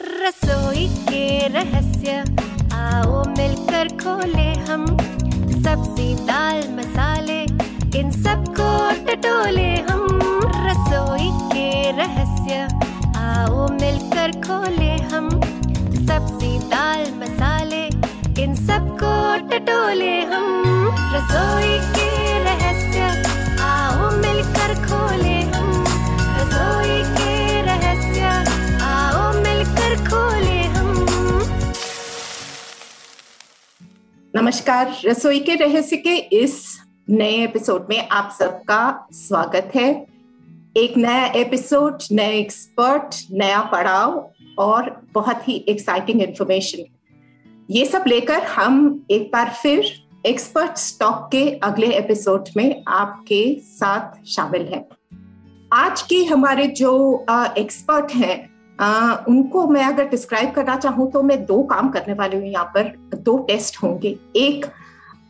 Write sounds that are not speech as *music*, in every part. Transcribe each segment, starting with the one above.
रसोई के रहस्य। आओ मिलकर खोले हम सब्ज़ी, दाल, मसाले। इन सबको टटोले हम रसोई के रहस्य। आओ मिलकर खोले हम सब्ज़ी, दाल, मसाले। इन सबको टटोले हम रसोई नमस्कार। रसोई के रहस्य के इस नए एपिसोड में आप सबका स्वागत है। एक नया एपिसोड नए एक्सपर्ट नया पड़ाव और बहुत ही एक्साइटिंग इंफॉर्मेशन ये सब लेकर हम एक बार फिर एक्सपर्ट स्टॉक के अगले एपिसोड में आपके साथ शामिल हैं। आज के हमारे जो एक्सपर्ट हैं उनको मैं अगर डिस्क्राइब करना चाहूँ तो मैं दो काम करने वाली हूँ यहाँ पर, दो टेस्ट होंगे। एक,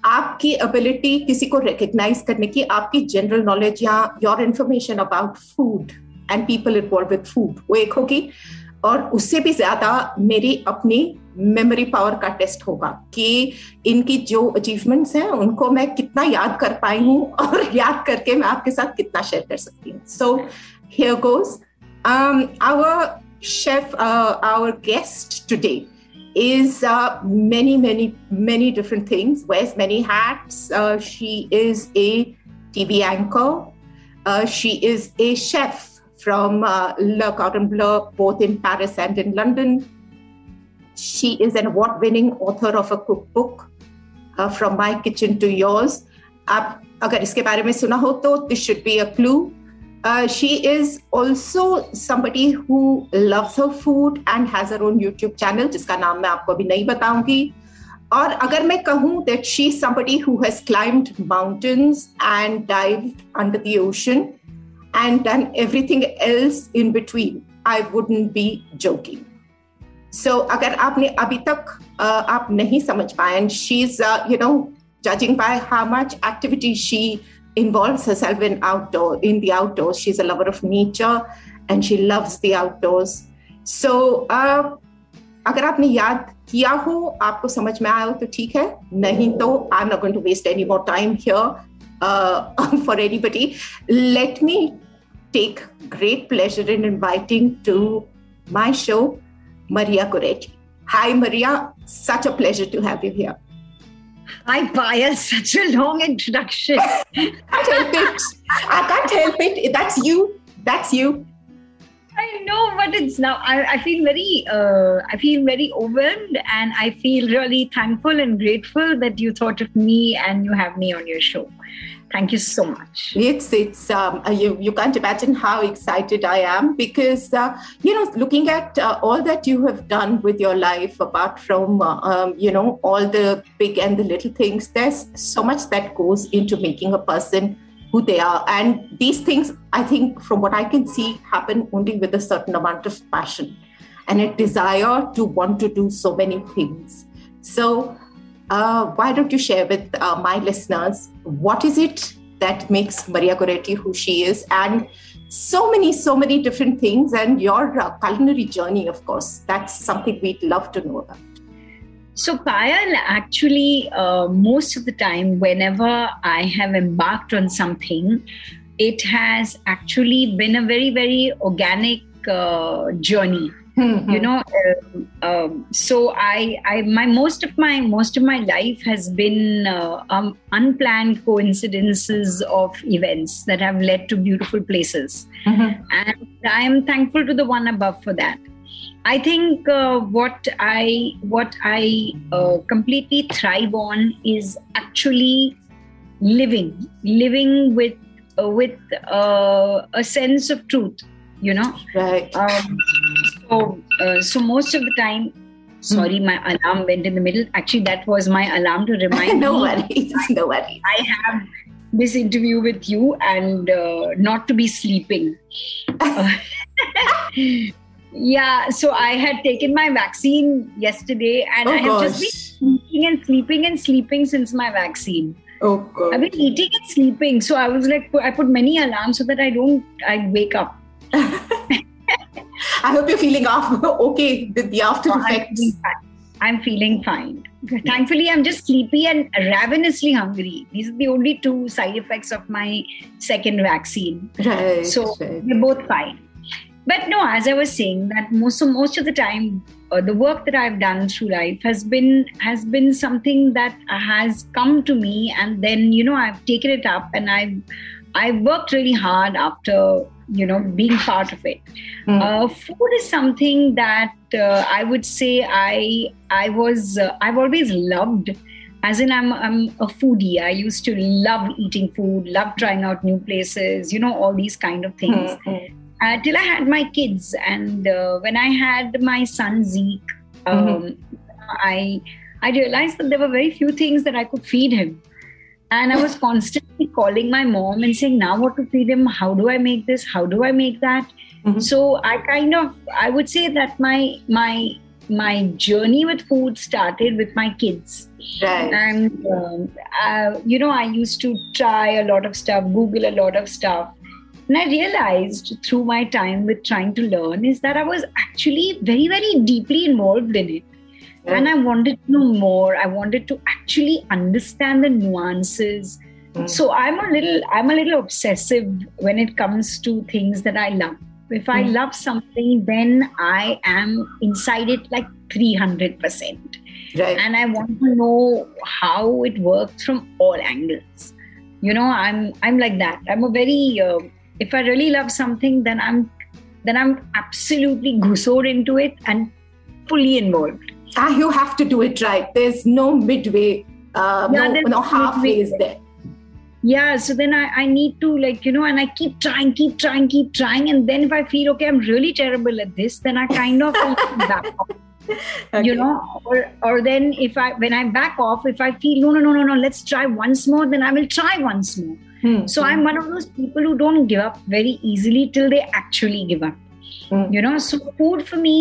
आपकी एबिलिटी किसी को रिकग्नाइज करने की, आपकी जनरल नॉलेज या your information about food and people involve with food वो एक होगी। और उससे भी ज़्यादा मेरी अपनी मेमोरी पावर का टेस्ट होगा कि इनकी जो अचीवमेंट्स हैं, उनको मैं कितना याद कर पाई हूँ और *laughs* याद करके मैं आपके साथ कितना शेयर कर सकती हूँ। So here goes our chef, uh, our guest today, is uh, many, many, many different things, wears many hats. Uh, she is a TV anchor. Uh, she is a chef from uh, Le Cordon Bleu, both in Paris and in London. She is an award winning author of a cookbook, uh, From My Kitchen to Yours. आप अगर इसके बारे में सुना हो तो this should be a clue. Uh, she is also somebody who loves her food and has her own YouTube channel जिसका नाम मैं आपको अभी नहीं बताऊंगी और अगर मैं कहूँ that she is somebody who has climbed mountains and dived under the ocean and done everything else in between, I wouldn't be joking. So अगर आपने अभी तक uh, आप नहीं समझ पाए and she's uh, you know judging by how much activity she involves herself in outdoor in the outdoors she's a lover of nature and she loves the outdoors so uh, अगर आपने याद किया हो आपको समझ में आया हो तो ठीक है नहीं तो I am not going to waste any more time here for anybody let me take great pleasure in inviting to my show Maria Goretti. Hi Maria, such a pleasure to have you here. Hi, Payal. Such a long introduction. I can't help it. I can't help it. That's you. That's you. I know, but it's now. I, I feel very. Uh, I feel very overwhelmed, and I feel really thankful and grateful that you thought of me and you have me on your show. Thank you so much. It's it's um, uh, you you can't imagine how excited I am because uh, you know looking at uh, all that you have done with your life apart from uh, um, you know all the big and the little things there's so much that goes into making a person who they are and these things I think from what I can see happen only with a certain amount of passion and a desire to want to do so many things so uh, why don't you share with uh, my listeners what is it that makes Maria Goretti who she is and so many, so many different things and your uh, culinary journey, of course. That's something we'd love to know about. So, Payal, actually, uh, most of the time, whenever I have embarked on something, it has actually been a very, very organic uh, journey Mm-hmm. you know uh, um, so I, I my most of my most of my life has been uh, um, unplanned coincidences of events that have led to beautiful places Mhm. and i am thankful to the one above for that i think uh, what i what i uh, completely thrive on is actually living living with uh, with uh, a sense of truth you know Right. um, so, uh, so most of the time, sorry, my alarm went in the middle. Actually, that was my alarm to remind *laughs* no me worries. No worries. I have this interview with you and uh, not to be sleeping. Uh, *laughs* yeah, so I had taken my vaccine yesterday, and Oh I have just been gosh. eating and sleeping and sleeping since my vaccine. Oh god. I've been eating and sleeping, so I was like, I put many alarms so that I don't, I wake up. *laughs* I hope you're feeling off, *laughs* okay with the after I'm effects. I'm feeling fine. Thankfully, I'm just sleepy and ravenously hungry. These are the only two side effects of my second vaccine. Right. So right. we're both fine. But no, as I was saying, that most so most of the time, uh, the work that I've done through life has been has been something that has come to me, and then you know I've taken it up, and I've I've worked really hard after you know being part of it. Mm. Uh, food is something that uh, I would say I I was uh, I've always loved. As in, I'm I'm a foodie. I used to love eating food, love trying out new places. You know all these kind of things uh, till I had my kids. And uh, when I had my son Zeke, um, I I realized that there were very few things that I could feed him, and I was constantly calling my mom and saying, "Now what to feed him? How do I make this? How do I make that?" Mhm. So I kind of I would say that my my my journey with food started with my kids Right. and um, uh, you know i used to try a lot of stuff google a lot of stuff and i realized through my time with trying to learn is that i was actually very very deeply involved in it and i wanted to know more. I wanted to actually understand the nuances. Mm. so i'm a little i'm a little obsessive when it comes to things that i love. If i Mm. love something then i am inside it like 300% right. and i want to know how it works from all angles. You know i'm i'm like that. I'm a very uh, if i really love something then i'm then i'm absolutely gussoed into it and fully involved you have to do it right. There's no midway, uh, Yeah, no, no no halfway is there. yeah so then I, I need to like you know and i keep trying keep trying keep trying and then if i feel okay i'm really terrible at this then i kind of *laughs* back off Okay. you know or or then if i when i back off if i feel no no no no no let's try once more then i will try once more Hmm. so i'm one of those people who don't give up very easily till they actually give up Mm. you know so food for me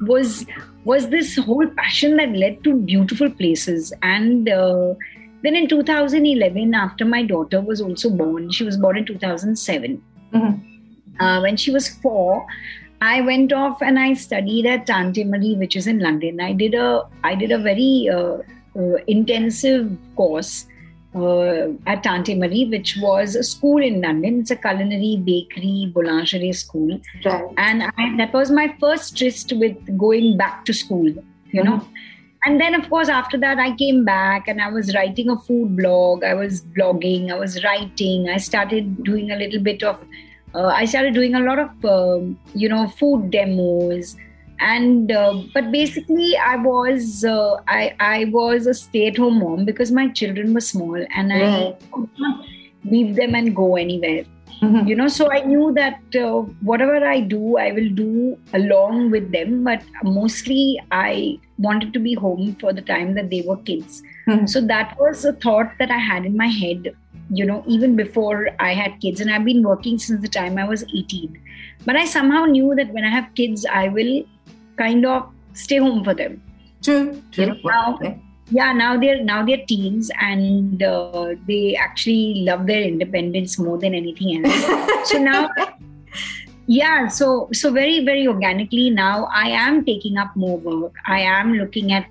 was was this whole passion that led to beautiful places? And uh, then in 2011 after my daughter was also born she was born in 2007 Mhm. uh, when she was four i went off and i studied at tante marie which is in london. I did a i did a very uh, uh, intensive course uh, at Tante Marie, which was a school in London. It's a culinary bakery boulangerie school, Right. and I, that was my first tryst with going back to school. You know, and then of course after that I came back and I was writing a food blog. I was blogging. I was writing. I started doing a little bit of. Uh, I started doing a lot of um, you know food demos and uh, but basically i was uh, i i was a stay at home mom because my children were small and i could not leave them and go anywhere Mhm. you know so i knew that uh, whatever i do i will do along with them but mostly i wanted to be home for the time that they were kids Mhm. so that was a thought that i had in my head you know even before i had kids and i've been working since the time i was 18 but i somehow knew that when i have kids i will kind of stay home for them True. True. Now- Okay. yeah now they're now they're teens and uh, they actually love their independence more than anything else *laughs* so now yeah so so very very organically now i am taking up more work i am looking at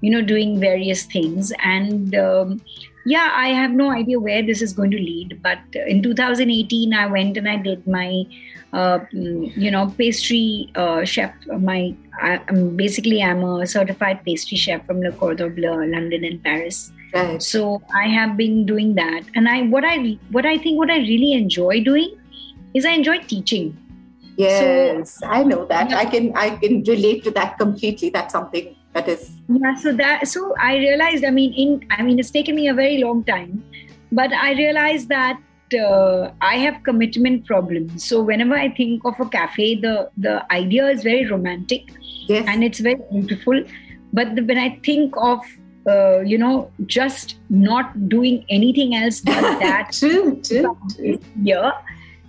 you know doing various things and um, yeah i have no idea where this is going to lead but in 2018 i went and i did my uh, mm, you know pastry uh, chef my I, I'm basically i'm a certified pastry chef from le cordon bleu london and paris Right. so i have been doing that and i what i what i think what i really enjoy doing is i enjoy teaching Yes, I know that. I can I can relate to that completely. That's something that is yeah so that so i realized i mean in i mean it's taken me a very long time but i realized that uh, i have commitment problems so whenever i think of a cafe the the idea is very romantic yes. and it's very beautiful but the, when i think of uh, you know just not doing anything else *laughs* but that true, true, true. year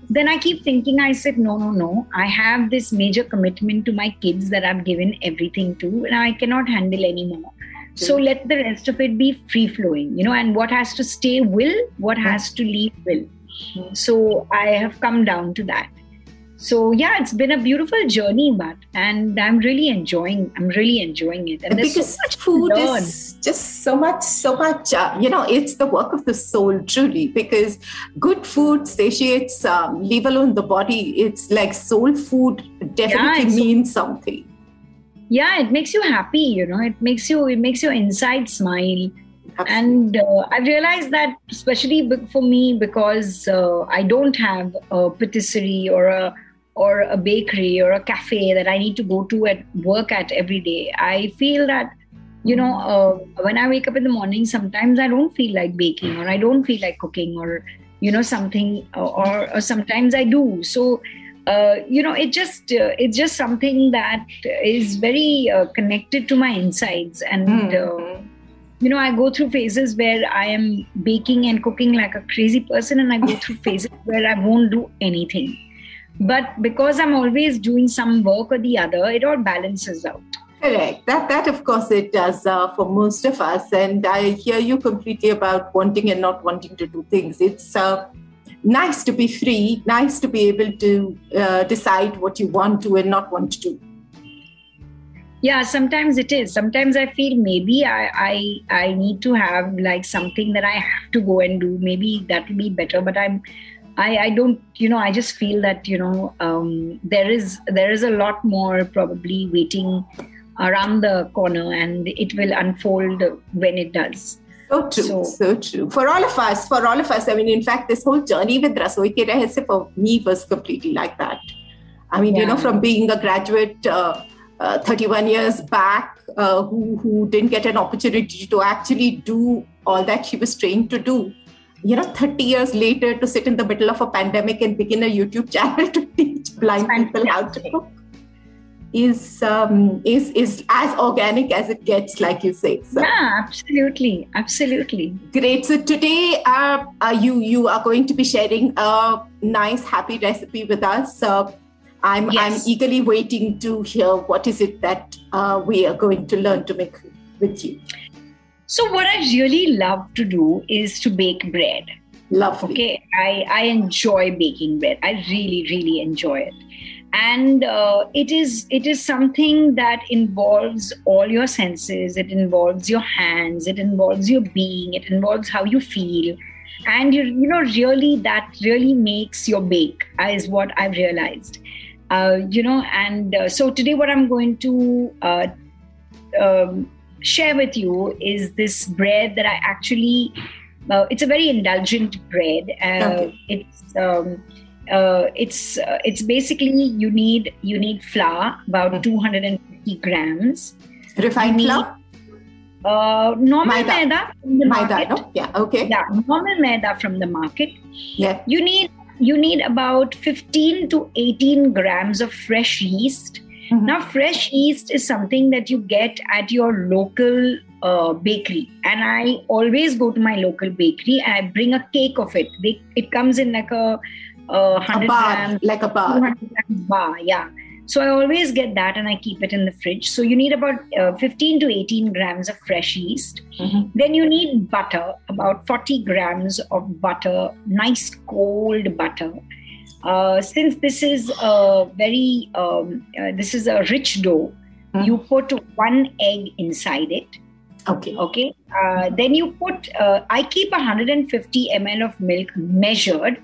then i keep thinking i said no no no i have this major commitment to my kids that i've given everything to and i cannot handle anymore so let the rest of it be free flowing you know and what has to stay will what has to leave will. Mm. so i have come down to that. So yeah it's been a beautiful journey but and i'm really enjoying i'm really enjoying it. And because so much food is just so much so much uh, you know it's the work of the soul truly because good food satiates um, leave alone the body. It's like soul food definitely it's- means something yeah it makes you happy you know it makes you it makes your inside smile. And uh, i realized that especially for me because uh, i don't have a patisserie or a or a bakery or a cafe that i need to go to at work at every day. I feel that you know uh, when i wake up in the morning sometimes i don't feel like baking or i don't feel like cooking or you know something or, or sometimes i do. So uh, you know it just uh, it's just something that is very uh, connected to my insides and Mhm. you know, I go through phases where I am baking and cooking like a crazy person, and I go through *laughs* phases where I won't do anything. But because I'm always doing some work or the other, it all balances out. Correct. That that of course it does uh, for most of us, and I hear you completely about wanting and not wanting to do things. It's uh, nice to be free, nice to be able to uh, decide what you want to and not want to do. Yeah, sometimes it is. Sometimes I feel maybe I I I need to have like something that I have to go and do. Maybe that will be better. But I'm I, I don't you know I just feel that you know um, there is there is a lot more probably waiting around the corner and it will unfold when it does. So true, so, So- true. For all of us, for all of us. I mean, in fact, this whole journey with Rasoi Ke Rahasya for me was completely like that. I mean, you know, from being a graduate uh, uh, 31 years back, uh, who who didn't get an opportunity to actually do all that she was trained to do. You know, 30 years later, to sit in the middle of a pandemic and begin a YouTube channel *laughs* to teach blind people how to cook is um, is is as organic as it gets, like you say. So. Yeah, absolutely, absolutely. Great. So today, uh, uh, you you are going to be sharing a nice, happy recipe with us. Uh, I'm Yes. I'm eagerly waiting to hear what is it that uh, we are going to learn to make with you. So what I really love to do is to bake bread. Love. Okay, I, I enjoy baking bread. I really, really enjoy it. And uh, it is it is something that involves all your senses. It involves your hands. It involves your being. It involves how you feel, and you you know really that really makes your bake. Is what I've realized. Uh, you know, and uh, so today what I'm going to uh, um, share with you is this bread that I actually uh, it's a very indulgent bread. Uh, Okay. It's um, uh, it's uh, it's basically you need you need flour about Mhm. 250 grams. Refined you flour, Uh, normal Maida. maida from the maida, market. no? Yeah. Okay. Yeah, normal maida from the market. Yeah. You need you need about 15 to 18 grams of fresh yeast. Mhm. Now, fresh yeast is something that you get at your local uh, bakery, and I always go to my local bakery and I bring a cake of it. They, it comes in like a, a A bar, grams, like a bar. bar, yeah. So I always get that and I keep it in the fridge. So you need about uh, 15 to 18 grams of fresh yeast. Mhm. Then you need butter, about 40 grams of butter, nice cold butter. Uh, since this is a very, um, uh, this is a rich dough, Mhm. you put one egg inside it. Okay. Okay. Uh, then you put, uh, I keep 150 ml of milk measured,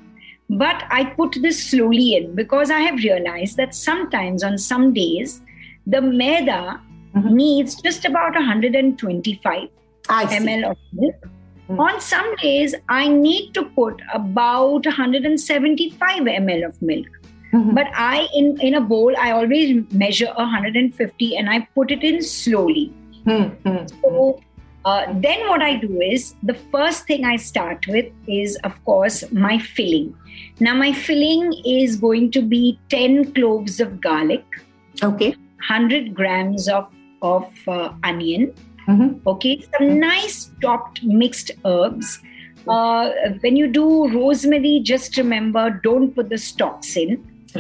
but I put this slowly in because I have realized that sometimes on some days, the maida Mhm. needs just about 125 I see. ml of milk. Mm. On some days, I need to put about 175 ml of milk. Mhm. But I, in, in a bowl, I always measure 150 and I put it in slowly. Hmm, hmm, So uh, then what I do is the first thing I start with is, of course, my filling. Now, my filling is going to be 10 cloves of garlic, Okay. 100 grams of, of uh, onion, Mhm. okay some nice chopped mixed herbs uh, when you do rosemary just remember don't put the stalks in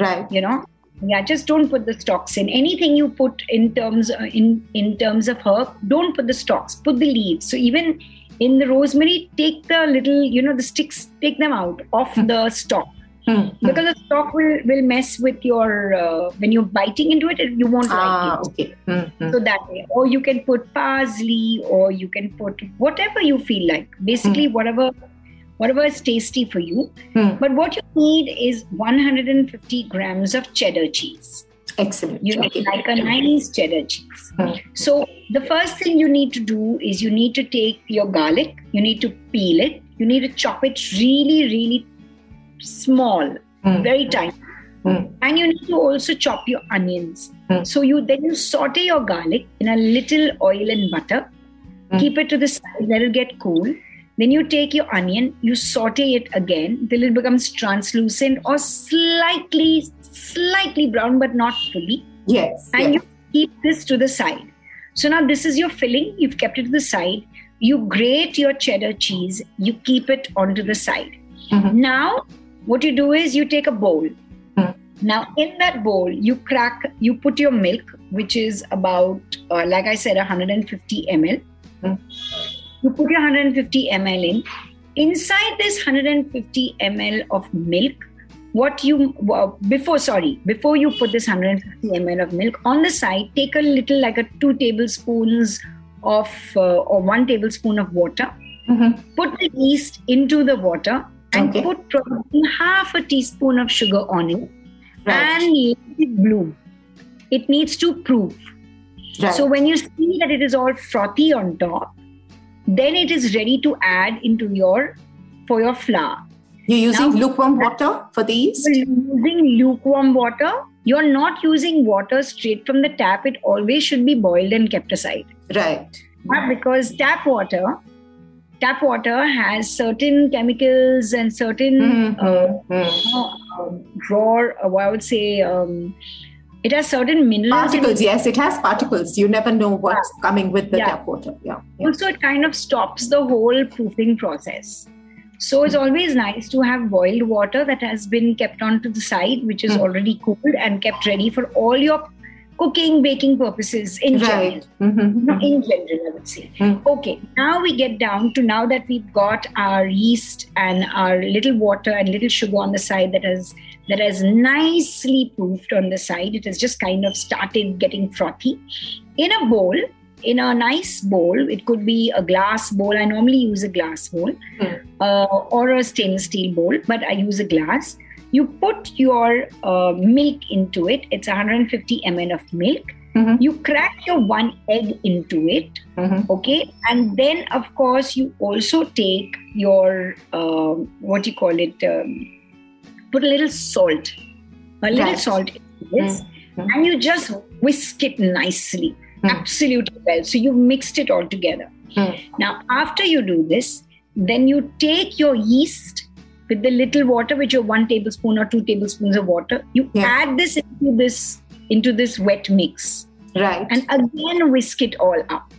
Right. you know yeah just don't put the stalks in anything you put in terms uh, in in terms of herb don't put the stalks put the leaves so even in the rosemary take the little you know the sticks take them out of Hmm. the stalk Mm, mm. because the stalk will will mess with your uh, when you're biting into it you won't like ah, it okay. Mm, mm. so that way or you can put parsley or you can put whatever you feel like basically whatever whatever is tasty for you Mm. but what you need is 150 grams of cheddar cheese Excellent. you need okay. like a nice cheddar cheese Mm. so the first thing you need to do is you need to take your garlic you need to peel it you need to chop it really really small Mm, very tiny mm, and you need to also chop your onions Hmm. so you then you saute your garlic in a little oil and butter Hmm. keep it to the side let it get cool then you take your onion you saute it again till it becomes translucent or slightly slightly brown but not fully Yes. and yes. you keep this to the side so now this is your filling you've kept it to the side you grate your cheddar cheese you keep it onto the side Mhm. now what you do is you take a bowl Hmm. now in that bowl you crack you put your milk which is about uh, like i said 150 ml Hmm. you put your 150 ml in inside this 150 ml of milk what you uh, before sorry before you put this 150 ml of milk on the side take a little like a two tablespoons of uh, or one tablespoon of water Mhm. put the yeast into the water and Okay. put probably half a teaspoon of sugar on it Right. and let it bloom it needs to proof right. so when you see that it is all frothy on top then it is ready to add into your for your flour You're using now- lukewarm water for these? You're using lukewarm water you're not using water straight from the tap it always should be boiled and kept aside Right. But because tap water tap water has certain chemicals and certain Mhm. uh, Mm. um, raw uh, i would say um, it has certain minerals in Particles, yes, it has particles. You never know what's coming with the Yeah. tap water. Yeah. yeah. also it kind of stops the whole proofing process so it's always nice to have boiled water that has been kept onto the side which is Mm. already cooled and kept ready for all your cooking baking purposes in general Right. Mhm, no, mhm. in general, I would say. Mm. Okay, now we get down to now that we've got our yeast and our little water and little sugar on the side that has that has nicely proofed on the side. It has just kind of started getting frothy. In a bowl, in a nice bowl, it could be a glass bowl. I normally use a glass bowl Mm. uh, or a stainless steel bowl, but I use a glass. You put your uh, milk into it. It's 150 ml of milk. Mhm. You crack your one egg into it Mhm. okay and then of course you also take your um, what do you call it um, put a little salt a little Right. salt into this Mhm. and you just whisk it nicely Mm. absolutely well so you've mixed it all together Mm. now after you do this then you take your yeast with the little water which your one tablespoon or two tablespoons of water you Yeah. add this into this into this wet mix Right. and again whisk it all up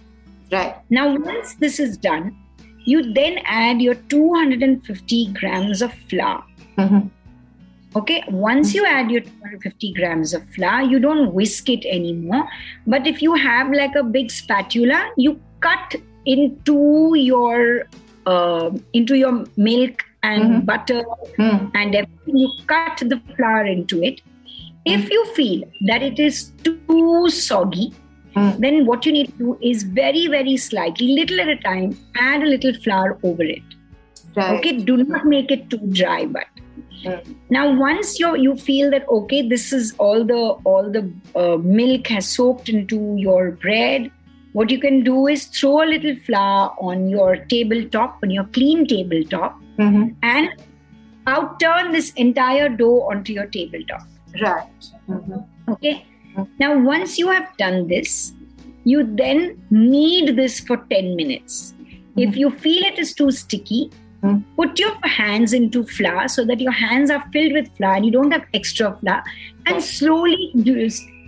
right. now, once this is done, you then add your 250 grams of flour. Mhm. Okay, once you add your 250 grams of flour, you don't whisk it anymore. But if you have like a big spatula, you cut into your uh, into your milk and Mhm. butter Mm. and everything. You cut the flour into it. If you feel that it is too soggy, Mm. then what you need to do is very, very slightly, little at a time, add a little flour over it. Right. Okay, do not make it too dry, but Mm. now once you you feel that okay, this is all the all the uh, milk has soaked into your bread. What you can do is throw a little flour on your tabletop, on your clean tabletop, Mhm. and outturn this entire dough onto your tabletop. Right. Mhm. Okay. Mm. Now, once you have done this, you then knead this for 10 minutes. If you feel it is too sticky. Put your hands into flour so that your hands are filled with flour and you don't have extra flour, and slowly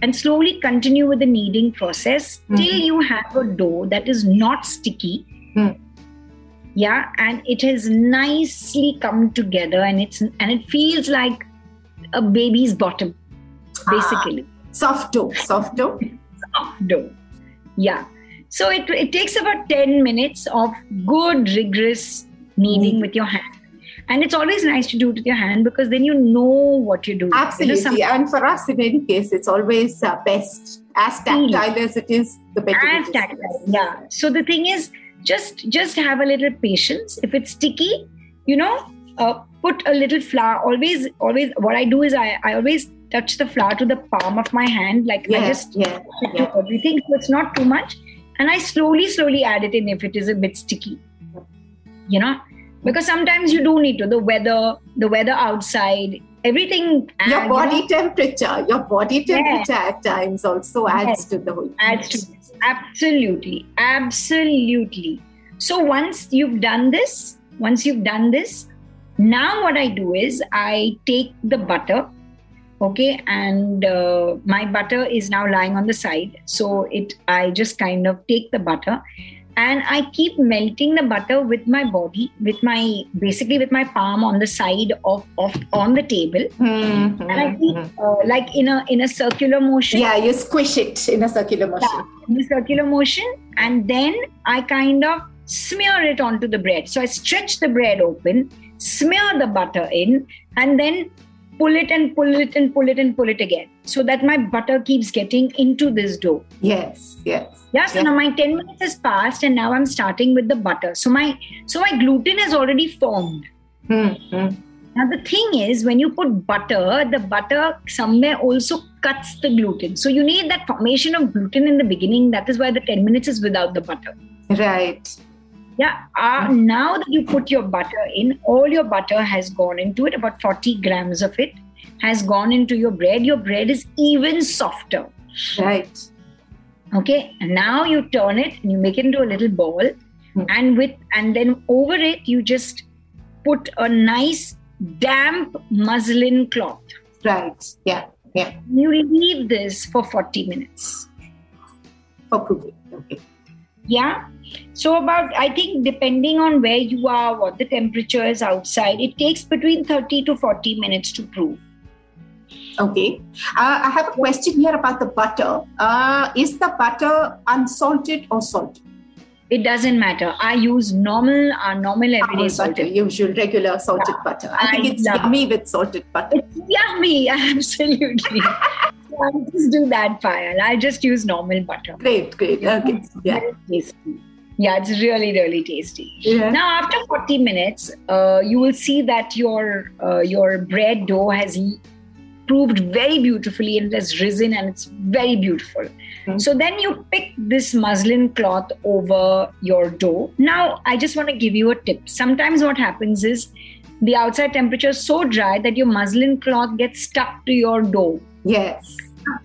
and slowly continue with the kneading process till Mhm. you have a dough that is not sticky. Mm. Yeah, and it has nicely come together, and it's and it feels like a baby's bottom, basically Soft dough. Soft dough. soft dough. Yeah. So it, it takes about 10 minutes of good, rigorous kneading Mm. with your hand. and it's always nice to do it with your hand because then you know what you're doing You know, Absolutely. some- and for us, in any case, it's always uh, best as tactile as it is, the better. as tactile. Yeah. So the thing is, just just have a little patience. If it's sticky, you know, uh, put a little flour. Always, always. What I do is I, I always touch the flour to the palm of my hand. Like I just yeah, yeah. everything, so it's not too much, and I slowly, slowly add it in if it is a bit sticky. You know, because sometimes you do need to. The weather, the weather outside, everything. Your add, you body know, temperature, your body temperature at times also adds Yes. to the whole. adds to this. Absolutely. Absolutely. So once you've done this, once you've done this, now what I do is I take the butter, okay, and uh, my butter is now lying on the side. So it, I just kind of take the butter and I keep melting the butter with my body, with my basically with my palm on the side of, of on the table, Mhm, and I keep uh, like in a in a circular motion Yeah, you squish it in a circular motion. in a circular motion and then I kind of smear it onto the bread. So I stretch the bread open, smear the butter in, and then pull it and pull it and pull it and pull it again so that my butter keeps getting into this dough. Yes, yes. Yeah, so Yeah. now my 10 minutes has passed and now I'm starting with the butter. So my so my gluten is already formed. Hmm, hmm. Now the thing is, when you put butter, the butter somewhere also cuts the gluten. So you need that formation of gluten in the beginning. That is why the 10 minutes is without the butter. Right. Yeah. Uh, now that you put your butter in, all your butter has gone into it. About 40 grams of it has gone into your bread. Your bread is even softer. Right. Okay. And now you turn it and you make it into a little ball. Hmm. And with and then over it, you just put a nice damp muslin cloth. Right. Yeah. Yeah. You leave this for 40 minutes. For proving. Okay. Yeah. So, about, I think, depending on where you are, what the temperature is outside, it takes between 30 to 40 minutes to prove. Okay. Uh, I have a question here about the butter. Uh, is the butter unsalted or salted? It doesn't matter. I use normal, our normal everyday butter, usual regular salted butter. I, I think it's yummy with salted butter. It's yummy, *laughs* absolutely. I'll just do that, Payal. I just use normal butter. Great, great. Okay. It's Yeah. very tasty. Yeah, it's really, really tasty. Yeah. Now, after 40 minutes, uh, you will see that your uh, your bread dough has proved very beautifully and it has risen and it's very beautiful. Mhm. So then you pick this muslin cloth over your dough. Now, I just want to give you a tip. Sometimes what happens is the outside temperature is so dry that your muslin cloth gets stuck to your dough. Yes.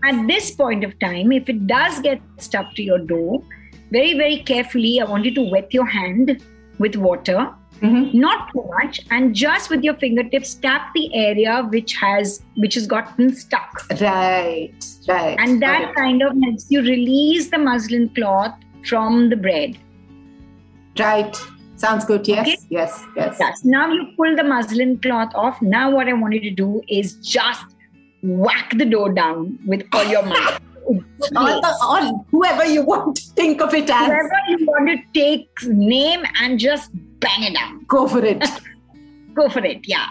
At this point of time, if it does get stuck to your dough, very, very carefully, I want you to wet your hand with water Mhm. not too much and just with your fingertips tap the area which has which has gotten stuck Right. Right. and that kind of helps you release the muslin cloth from the bread Right. Sounds good. Yes. Okay. Yes. Yes. yes now you pull the muslin cloth off now what i want you to do is just whack the dough down with all your might *laughs* All, the, all whoever you want to think of it as, whoever you want to take name and just bang it down go for it. *laughs* go for it yeah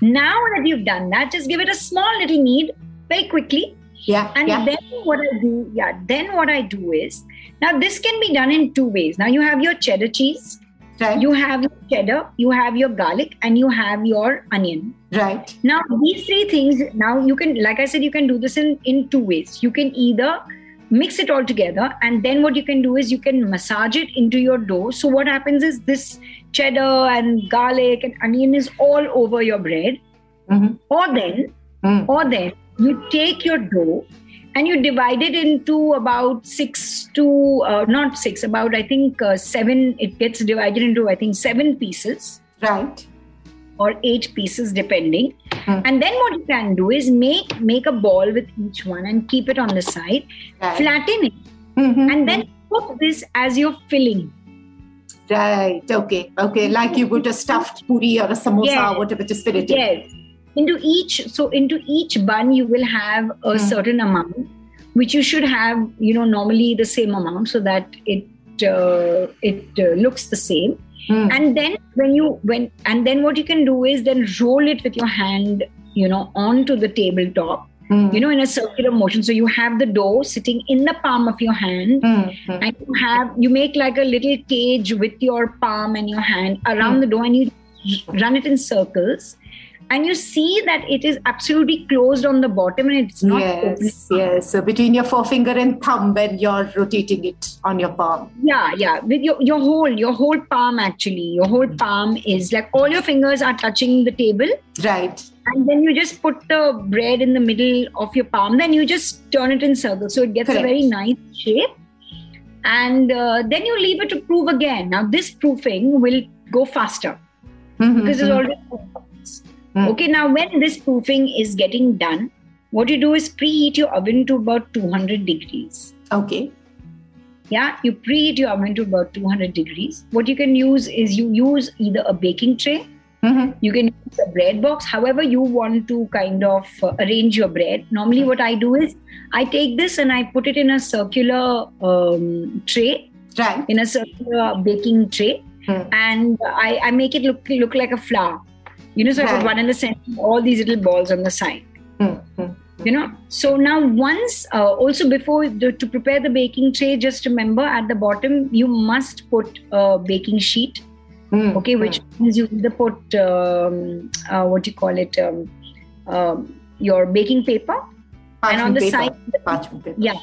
now that you've done that just give it a small little knead very quickly Yeah. And yeah. then what I do, yeah, then what I do is now this can be done in two ways. Now you have your cheddar cheese, right. you have your cheddar, you have your garlic, and you have your onion. right. Now these three things, now you can, like I said, you can do this in in two ways. You can either mix it all together, and then what you can do is you can massage it into your dough. So what happens is this cheddar and garlic and onion is all over your bread, Mhm. or then Mm. or then you take your dough and you divide it into about six to uh, not six about i think uh, seven it gets divided into i think seven pieces Right. or eight pieces depending Hmm. and then what you can do is make make a ball with each one and keep it on the side Right. flatten it Mhm. and then put this as your filling Right. Okay. Okay. Like you would a stuffed puri or a samosa Yes. or whatever to fill it in. Into each so into each bun you will have a Hmm. certain amount which you should have you know normally the same amount so that it uh, it uh, looks the same Mm. and then when you when and then what you can do is then roll it with your hand you know onto the tabletop Mm. you know in a circular motion so you have the dough sitting in the palm of your hand Mm, mm. and you have you make like a little cage with your palm and your hand around Hmm. the dough and you run it in circles and you see that it is absolutely closed on the bottom and it's not open yes, yes. So between your forefinger and thumb, when you're rotating it on your palm. yeah yeah with your your whole your whole palm actually your whole palm is like all your fingers are touching the table Right. and then you just put the bread in the middle of your palm then you just turn it in circles so it gets Correct. a very nice shape and uh, then you leave it to proof again now this proofing will go faster Mhm, because it's mhm. already. Mm. okay now when this proofing is getting done what you do is preheat your oven to about 200 degrees Okay. yeah you preheat your oven to about 200 degrees what you can use is you use either a baking tray Mhm. you can use a bread box however you want to kind of uh, arrange your bread normally what i do is i take this and i put it in a circular um, tray Right. in a circular baking tray Hmm. and I, I make it look look like a flower you know so i Right. put one in the center all these little balls on the side Mm, mm. you know so now once uh, also before the, to prepare the baking tray just remember at the bottom you must put a baking sheet Mm, okay which means you either put um, uh, what you call it um, um, your baking paper mm. and on the Parchment side paper. Parchment paper. yeah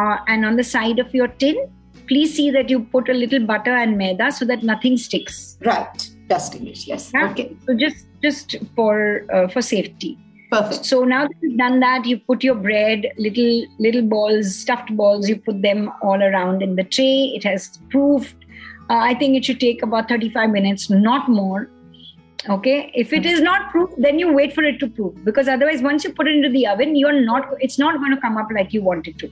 uh, and on the side of your tin please see that you put a little butter and maida so that nothing sticks Right. Dusting it. Yes. Yeah. Okay. so just just for uh, for safety Perfect. so now that you've done that you put your bread little little balls stuffed balls you put them all around in the tray it has proofed uh, i think it should take about 35 minutes not more okay if it is not proof then you wait for it to proof because otherwise once you put it into the oven you're not it's not going to come up like you want it to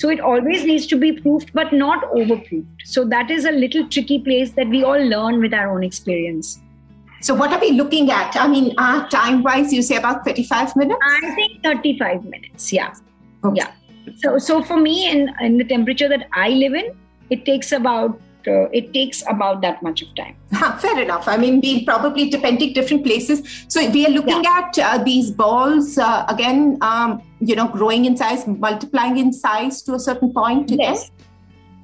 so it always needs to be proofed but not overproofed so that is a little tricky place that we all learn with our own experience So what are we looking at? I mean, uh, time-wise, you say about 35 minutes? i think 35 minutes yeah Okay. yeah. so so for me in in the temperature that i live in it takes about uh, it takes about that much of time *laughs* Huh, fair enough. I mean, we probably depending different places. So we are looking at uh, these balls uh, again. Um, you know, growing in size, multiplying in size to a certain point. Again.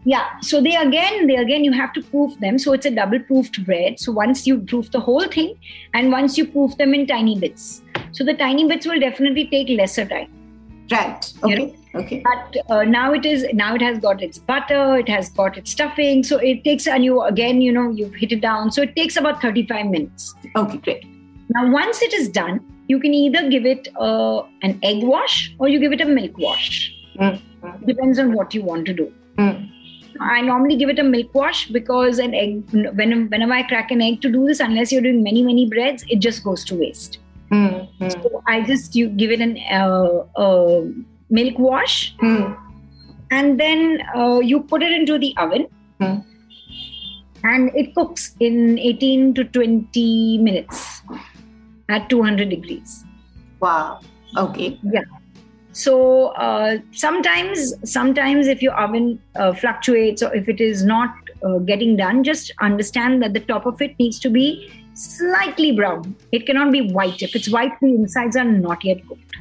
yeah so they again they again you have to proof them so it's a double proofed bread so once you proof the whole thing and once you proof them in tiny bits so the tiny bits will definitely take lesser time Right. You Okay. Okay. but uh, now it is now it has got its butter it has got its stuffing so it takes and you again you know you've hit it down so it takes about 35 minutes Okay. Great. Now, once it is done, you can either give it uh, an egg wash or you give it a milk wash. Mm, mm. Depends on what you want to do. Mm. I normally give it a milk wash because an egg, when, whenever I crack an egg to do this, unless you're doing many, many breads, it just goes to waste. Mm, mm, So I just you give it an uh, uh, milk wash mm. and then uh, you put it into the oven Hmm. and it cooks in 18 to 20 minutes at 200 degrees. Wow. Okay. Yeah. So uh, sometimes sometimes if your oven uh, fluctuates or if it is not uh, getting done just understand that the top of it needs to be slightly brown it cannot be white if it's white the insides are not yet cooked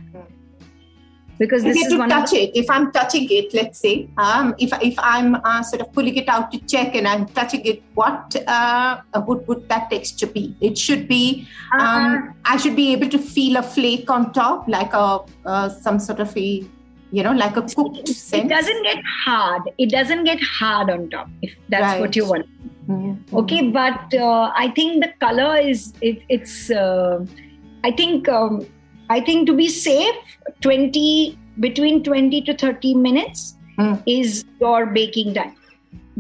because this is to one touch it. If I'm touching it, let's say, um, if if I'm uh, sort of pulling it out to check and I'm touching it, what uh, would would that texture be? It should be. the, Um, I should be able to feel a flake on top, like a uh, some sort of a, you know, like a cooked it sense. doesn't get hard it doesn't get hard on top if that's Right. what you want Mm, okay but uh, i think the color is it, it's uh, i think um, i think to be safe 20 between 20 to 30 minutes Hmm. is your baking time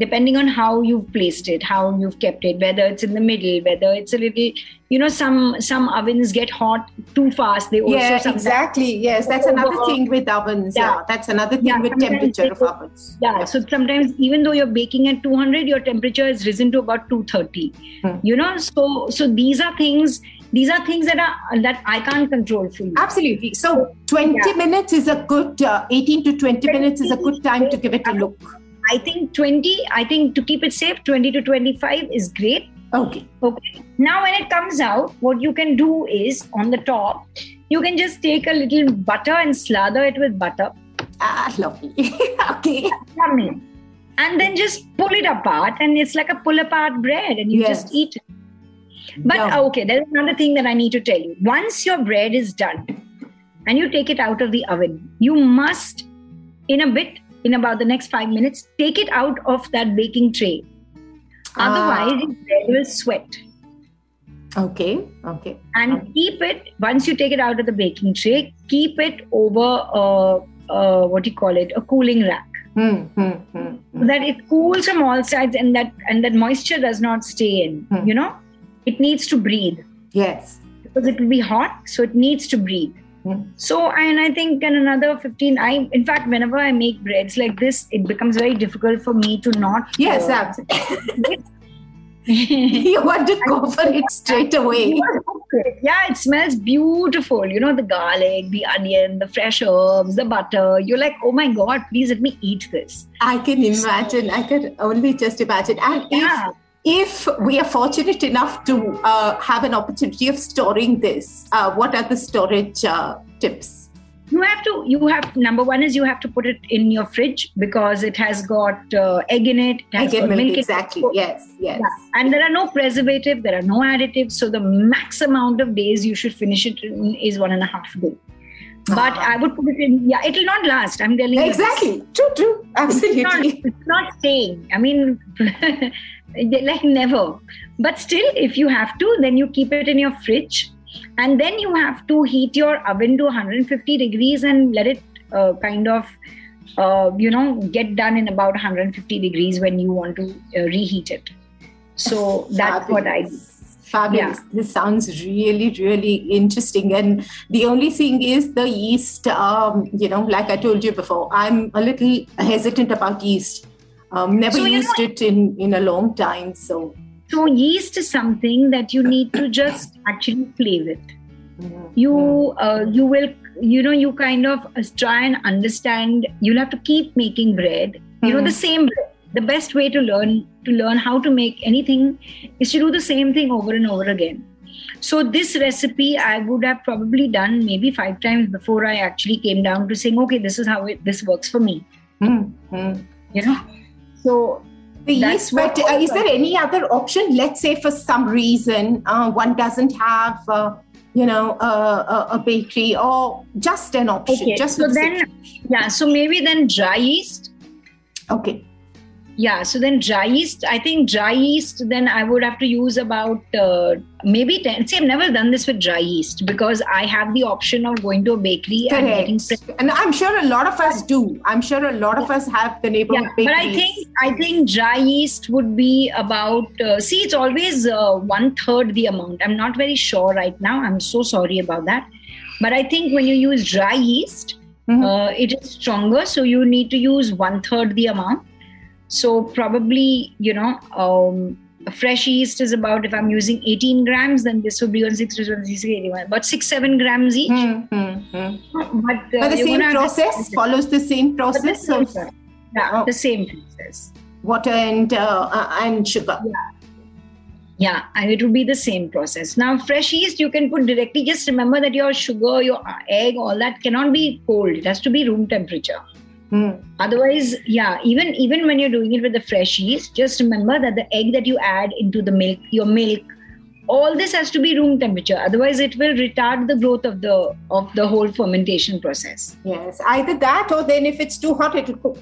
depending on how you've placed it how you've kept it whether it's in the middle whether it's a little you know some some ovens get hot too fast they also Yeah, exactly. Yes, that's another Over- thing with ovens. Yeah, Yeah. that's another thing Yeah, with temperature they of ovens. yeah so sometimes even though you're baking at 200 your temperature has risen to about 230 Hmm. you know so so these are things these are things that are that i can't control for you Absolutely. So 20 Yeah. minutes is a good, uh, 18 to 20 minutes is a good time to give it a look. I think 20, I think to keep it safe, 20 to 25 is great. Okay. Okay. Now, when it comes out, what you can do is on the top, you can just take a little butter and slather it with butter. Ah, lovely. *laughs* okay. Yummy. And then just pull it apart, and it's like a pull apart bread, and you Yes. just eat it. But Yum. okay, there's another thing that I need to tell you. Once your bread is done and you take it out of the oven, you must, in a bit, in about the next five minutes, take it out of that baking tray. Ah. Otherwise, your bread will sweat. Okay. Okay. And keep it, once you take it out of the baking tray, keep it over, a, uh, what do you call it, a cooling rack. Hmm, hmm, hmm, so hmm. that it cools from all sides and that and that moisture does not stay in Hmm. you know it needs to breathe Yes. because it will be hot so it needs to breathe Hmm. so and i think in another 15 i in fact whenever i make breads like this it becomes very difficult for me to not Yes, uh, absolutely. *laughs* *laughs* you want to go for it straight away. yeah it smells beautiful you know the garlic the onion the fresh herbs the butter you're like oh my god please let me eat this I can imagine. I can only just imagine. And yeah if, if we are fortunate enough to uh, have an opportunity of storing this, uh, what are the storage uh, tips? you have to you have number one is you have to put it in your fridge because it has got uh, egg in it, it has Egg got milk, it. exactly. Yes, yes. Yeah. and there are no preservative there are no additives so the max amount of days you should finish it in is one and a half day but Ah. i would put it in yeah it will not last i'm telling you this. Exactly. True, true. it's not, Absolutely. it's not staying i mean *laughs* like never but still if you have to then you keep it in your fridge and then you have to heat your oven to 150 degrees and let it uh, kind of uh, you know get done in about 150 degrees when you want to uh, reheat it so that's what i do Fabulous. Fabulous. This sounds really, really interesting. And the only thing is the yeast, um, you know, like I told you before, I'm a little hesitant about yeast. Um, never So, you used it in, in a long time. So, so yeast is something that you need to just actually play with. Mm, you uh, you will you know you kind of uh, try and understand you'll have to keep making bread. You know the same bread the best way to learn to learn how to make anything is to do the same thing over and over again. So this recipe i would have probably done maybe five times before i actually came down to saying okay this is how it this works for me. Mm, mm. you know so The yeast, but uh, is there any other option? Let's say for some reason uh, one doesn't have, uh, you know, a, a bakery or just an option. Okay, just so then- situation. yeah so maybe then dry yeast okay. Yeah, so then dry yeast, I think dry yeast, then I would have to use about uh, maybe 10. See, I've never done this with dry yeast because I have the option of going to a bakery and getting. Correct. And I'm sure a lot of us do. I'm sure a lot of us have the neighborhood Yeah, but. I think I think dry yeast would be about. Uh, see, it's always uh, one third the amount. I'm not very sure right now. I'm so sorry about that. But I think when you use dry yeast, Mhm. uh, it is stronger. So you need to use one third the amount. So probably, you know, um, a fresh yeast is about if I'm using 18 grams, then this would be on 6 to 81, about 6 7 grams each. Hmm, hmm, hmm. But, uh, But the same process follows the same But the process same of. Yeah, Oh. the same process. water and uh, uh, and sugar. Yeah, and it will be the same process. Now, fresh yeast you can put directly. Just remember that your sugar, your egg, all that cannot be cold. It has to be room temperature. Hmm. Otherwise, yeah, even even when you're doing it with the fresh yeast, just remember that the egg that you add into the milk, your milk, all this has to be room temperature. Otherwise, it will retard the growth of the of the whole fermentation process. Yes, either that or then if it's too hot, it'll cook.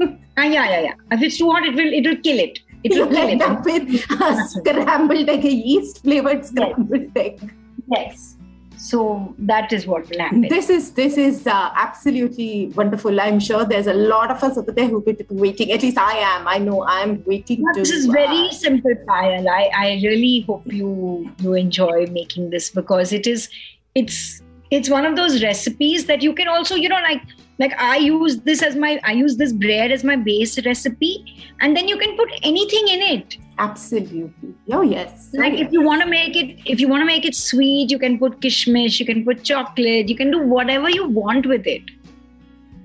*laughs* Ah, yeah, yeah, yeah. If it's too hot, it will it will kill it. It will kill end it. *laughs* up with a *laughs* scrambled egg, a yeast flavored scrambled egg. Yes. So that is what will happen. This is this is uh, absolutely wonderful. I'm sure there's a lot of us over there who be waiting. At least I am. I know I'm waiting to. this is very uh, simple Payal. I, I really hope you you enjoy making this because it is it's it's one of those recipes that you can also you know like like I use this as my I use this bread as my base recipe and then you can put anything in it. Absolutely. Oh yes. Oh, Like yes. if you want to make it if you want to make it sweet, you can put kishmish, you can put chocolate, you can do whatever you want with it.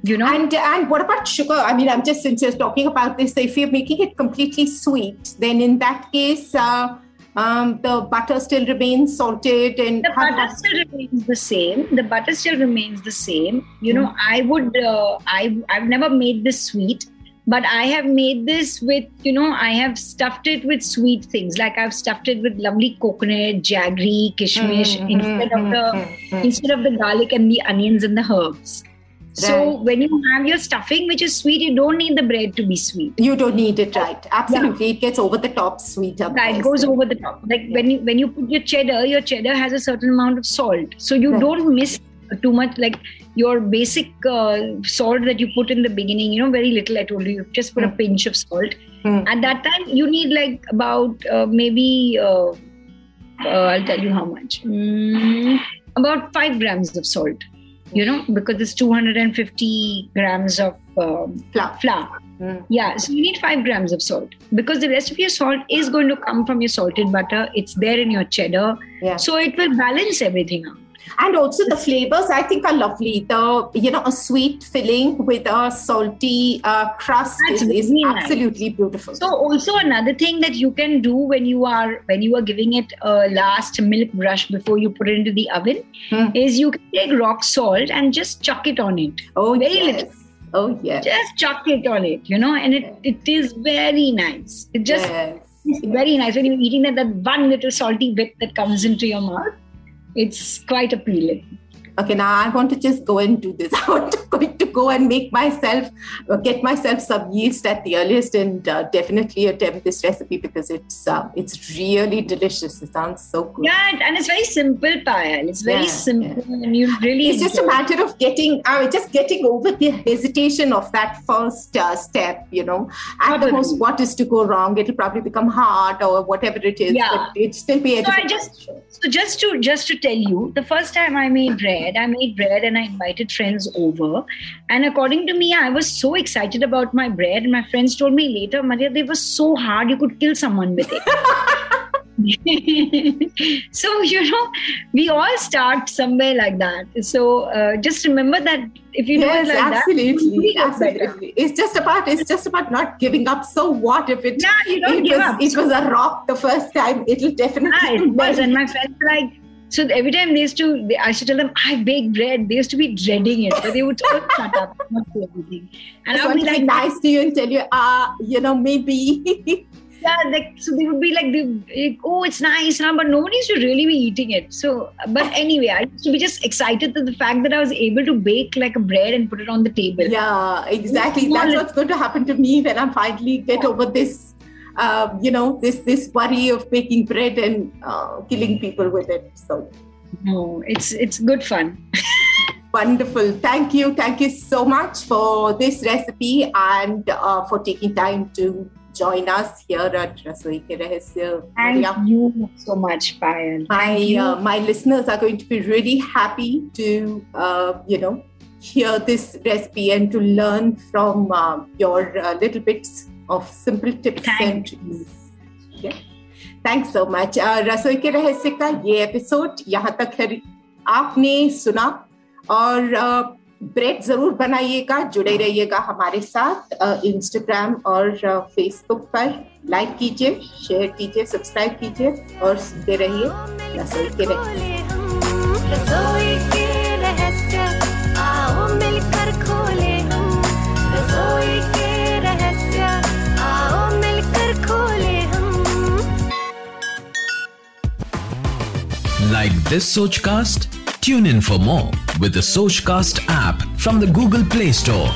you know And and what about sugar? I mean, I'm just since you're talking about this, if you're making it completely sweet, then in that case, uh, um, the butter still remains salted and the butter still remains the same the butter still remains the same you know i would uh, i i've never made this sweet but i have made this with you know i have stuffed it with sweet things like i've stuffed it with lovely coconut jaggery kishmish Mm, instead of the mm, mm, mm. instead of the garlic and the onions and the herbs so Right. when you have your stuffing which is sweet you don't need the bread to be sweet You don't need it, right? Absolutely, it gets over the top sweet. Right, it goes over the top. Like when you when you put your cheddar, your cheddar has a certain amount of salt, so you Right. don't miss too much. Like your basic uh, salt that you put in the beginning, you know, very little. I told you, you just put a Hmm. pinch of salt. Hmm. At that time, you need like about uh, maybe uh, uh, I'll tell you how much. Mm, about five grams of salt. You know, because it's 250 grams of um, Flour. flour. Mm. Yeah, so you need five grams of salt because the rest of your salt is going to come from your salted butter. It's there in your cheddar, Yeah. so it will balance everything out. And also the flavors, I think, are lovely. The you know a sweet filling with a salty uh, crust That's is, really nice. absolutely beautiful. So also another thing that you can do when you are when you are giving it a last milk brush before you put it into the oven Hmm. is you can take rock salt and just chuck it on it. oh very yes, little. oh yes, Just chuck it on it, you know, and it, it is very nice. It just yes. Very nice when you're eating that, that one little salty bit that comes into your mouth. It's quite appealing. Okay, now I want to just go and do this. *laughs* I want to, going to go and make myself, uh, get myself some yeast at the earliest, and uh, definitely attempt this recipe because it's uh, it's really delicious. It sounds so good. Yeah, and it's very simple, Payal. It's very Yeah, simple, and you really. It's just a matter of getting, uh, just getting over the hesitation of that first uh, step. You know, at the most, what is to go wrong? It'll probably become hard or whatever it is. Yeah. but it still be. So I just- So just to just to tell you, the first time I made bread, I made bread and I invited friends over. And according to me, I was so excited about my bread. And my friends told me later, Maria, they were so hard you could kill someone with it. *laughs* so you know, we all start somewhere like that. So uh, just remember that if you yes, do it like absolutely, that, absolutely. It's just about it's just about not giving up. So what if it? Yeah, you don't it give was up. it was a rock the first time. It'll definitely. Yeah, it *laughs* was. And my friends were like, so every time they used to, they, I should tell them, I bake bread. They used to be dreading it. but they would say, *laughs* shut up, not say anything. And I would be to be like, nice to you and tell you, ah, you know, maybe. *laughs* yeah, like, so they would be like, they, like, oh, it's nice. Now, but nobody used to really be eating it. So, but anyway, I used to be just excited at the fact that I was able to bake like a bread and put it on the table. yeah, exactly. That's what's going to happen to me when I finally get over this. Uh, you know, this this worry of making bread and uh, killing people with it. So No, it's it's good fun. *laughs* wonderful! Thank you, thank you so much for this recipe and uh, for taking time to join us here at Rasoi Ke Rahasya. Thank Maria. you so much, Payal. my uh, my listeners are going to be really happy to uh, you know hear this recipe and to learn from uh, your uh, little bits of simple tips Thank and tricks. Yeah. Thanks so much. Uh, रसोई के रहस्य का ये episode यहाँ तक है आपने सुना और ब्रेड ज़रूर बनाइएगा जुड़े रहिएगा हमारे साथ इंस्टाग्राम और फेसबुक पर लाइक कीजिए शेयर कीजिए सब्सक्राइब कीजिए और सुनते रहिए रसोई के रहस्य रसोई के रहस्य आओ मिलकर खोले हम रसोई के रहस्य मिलकर खोले हम Like this Sochcast? Tune in for more with the Sochcast app from the Google Play Store.